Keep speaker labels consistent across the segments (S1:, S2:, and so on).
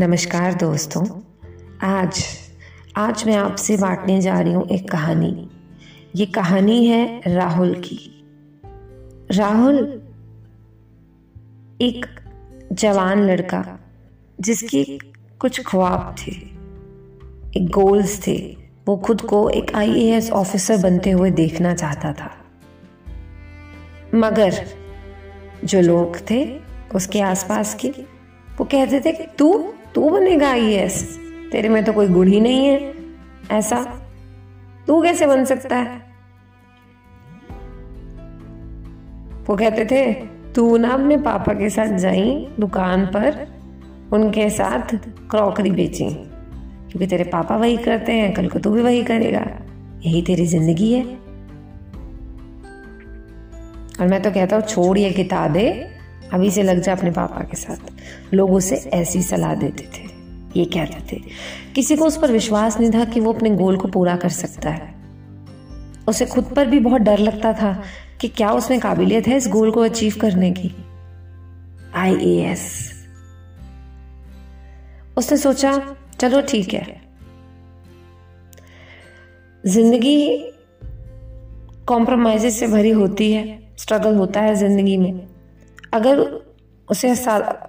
S1: नमस्कार दोस्तों। आज आज मैं आपसे बांटने जा रही हूँ एक कहानी। ये कहानी है राहुल की। राहुल एक जवान लड़का, जिसकी कुछ ख्वाब थे, एक गोल्स थे। वो खुद को एक आईएएस ऑफिसर बनते हुए देखना चाहता था। मगर जो लोग थे, उसके आसपास के, वो कहते थे कि, तू तू बनेगा आईएस तेरे में तो कोई गुण ही नहीं है, ऐसा। तू कैसे बन सकता है? वो कहते थे, तू ना अपने पापा के साथ जाई दुकान पर, उनके साथ क्रॉकरी बेची। क्योंकि तेरे पापा वही करते हैं, कल को तू भी वही करेगा। यही तेरी ज़िंदगी है। और मैं तो कहता हूँ छोड़ ये किताबें अभी से लग जा अपने पापा के साथ। लोग उसे ऐसी सलाह देते थे। ये कहते थे, किसी को उस पर विश्वास नहीं था कि वो अपने गोल को पूरा कर सकता है। उसे खुद पर भी बहुत डर लगता था कि क्या उसमें काबिलियत है इस गोल को अचीव करने की। आई ए एस उसने सोचा, चलो ठीक है। ज़िंदगी कॉम्प्रोमाइज से भरी होती है स्ट्रगल होता है ज़िंदगी में। अगर उसे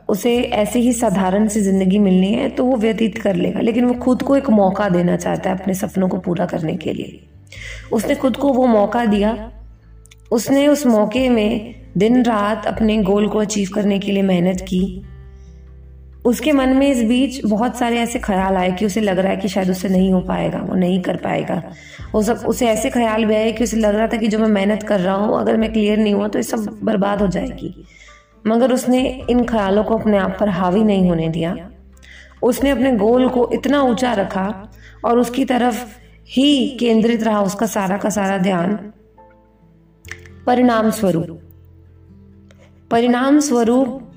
S1: उसे ऐसे ही साधारण सी ज़िंदगी मिलनी है तो वो व्यतीत कर लेगा। लेकिन वो खुद को एक मौका देना चाहता है अपने सपनों को पूरा करने के लिए। उसने खुद को वो मौका दिया। उसने उस मौके में दिन रात अपने गोल को अचीव करने के लिए मेहनत की। उसके मन में इस बीच बहुत सारे ऐसे ख्याल आए कि उसे लग रहा है कि शायद उससे नहीं हो पाएगा, वो नहीं कर पाएगा। वो सब, उसे ऐसे ख्याल भी आए कि उसे लग रहा था कि जो मैं मेहनत कर रहा हूँ, अगर मैं क्लियर नहीं हुआ तो ये सब बर्बाद हो जाएगी। मगर उसने इन ख्यालों को अपने आप पर हावी नहीं होने दिया। उसने अपने गोल को इतना ऊँचा रखा और उसकी तरफ़ ही केंद्रित रहा उसका सारा का सारा ध्यान। परिणाम स्वरूप। परिणाम स्वरूप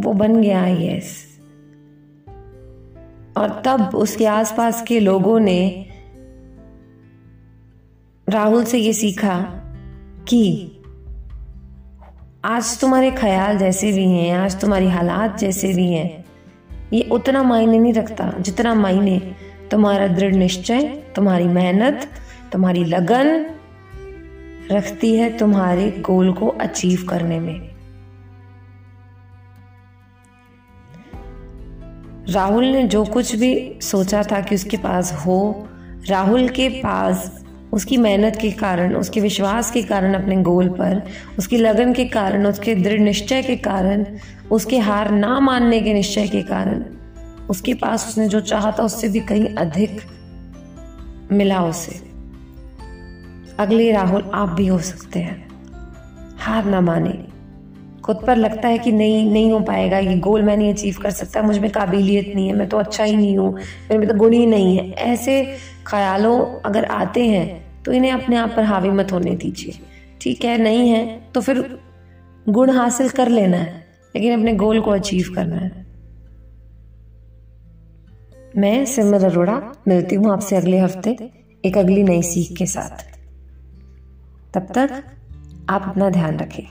S1: वो बन गया यस और तब उसके आसपास के लोगों ने राहुल से ये सीखा कि आज तुम्हारे ख्याल जैसे भी हैं, आज तुम्हारी हालात जैसे भी हैं। ये उतना मायने नहीं रखता जितना मायने तुम्हारा दृढ़ निश्चय, तुम्हारी मेहनत, तुम्हारी लगन रखती है तुम्हारे गोल को अचीव करने में। राहुल ने जो कुछ भी सोचा था कि उसके पास हो, राहुल के पास उसकी मेहनत के कारण, उसके विश्वास के कारण अपने गोल पर, उसकी लगन के कारण, उसके दृढ़ निश्चय के कारण, उसके हार ना मानने के निश्चय के कारण, उसके पास उसने जो चाहा था उससे भी कहीं अधिक मिला उसे। अगले राहुल, आप भी हो सकते हैं। हार ना माने। खुद पर लगता है कि नहीं नहीं हो पाएगा, ये गोल मैं नहीं अचीव कर सकता, मुझमें काबिलियत नहीं है, मैं तो अच्छा ही नहीं हूँ, मेरे में तो गुण ही नहीं है। ऐसे ख्यालों अगर आते हैं तो इन्हें अपने आप पर हावी मत होने दीजिए। ठीक है, नहीं है तो फिर गुण हासिल कर लेना है, लेकिन अपने गोल को अचीव करना है। मैं सिमर अरोड़ा, मिलती हूँ आपसे अगले हफ़्ते, एक अगली नई सीख के साथ। तब तक आप अपना ध्यान रखें।